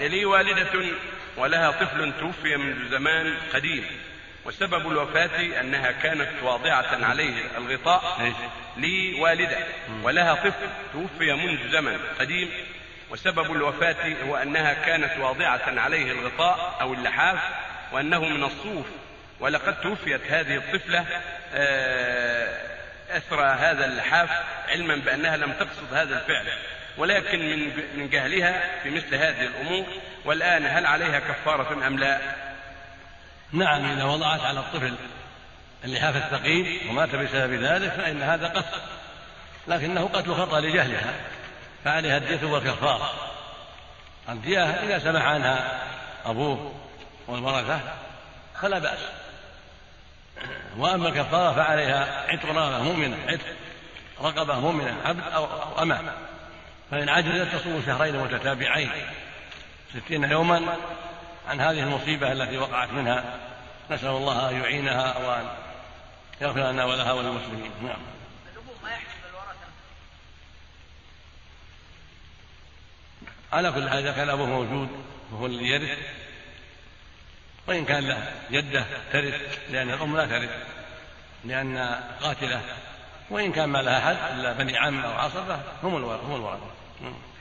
لي والدة ولها طفل توفي منذ زمان قديم وسبب الوفاة أنها كانت واضعة عليه الغطاء لي والدة ولها طفل توفي منذ زمن قديم وسبب الوفاة هو أنها كانت واضعة عليه الغطاء أو اللحاف وأنه من الصوف ولقد توفيت هذه الطفلة آه، أثر هذا اللحاف علما بأنها لم تقصد هذا الفعل. ولكن من من جهلها في مثل هذه الأمور والآن هل عليها كفارة أم لا؟ نعم إذا وضعت على الطفل اللحاف الثقيل ومات بسبب ذلك فإن هذا قتل لكنه قتل خطأ لجهلها فعليها الدية والكفارة. الدية إذا سمح عنها أبوه والورثة فلا بأس. وأما الكفارة فعليها عتق رقبة مؤمنة عتق رقبة مؤمنة عبد أو أمة. فإن عجزت تصوم شهرين متتابعين ستين يوما عن هذه المصيبة التي وقعت منها. نسأل الله أن يعينها وأن يغفر لنا ولها وللمسلمين. نعم. على كل حال إذا كان أبوه موجود وهو الذي يرث. وإن كان له جدة ترث لأن الأم لا ترث لأن قاتلة. وإن كان ما لها أحد إلا بني عم أو عصبة هم الورثة Mm.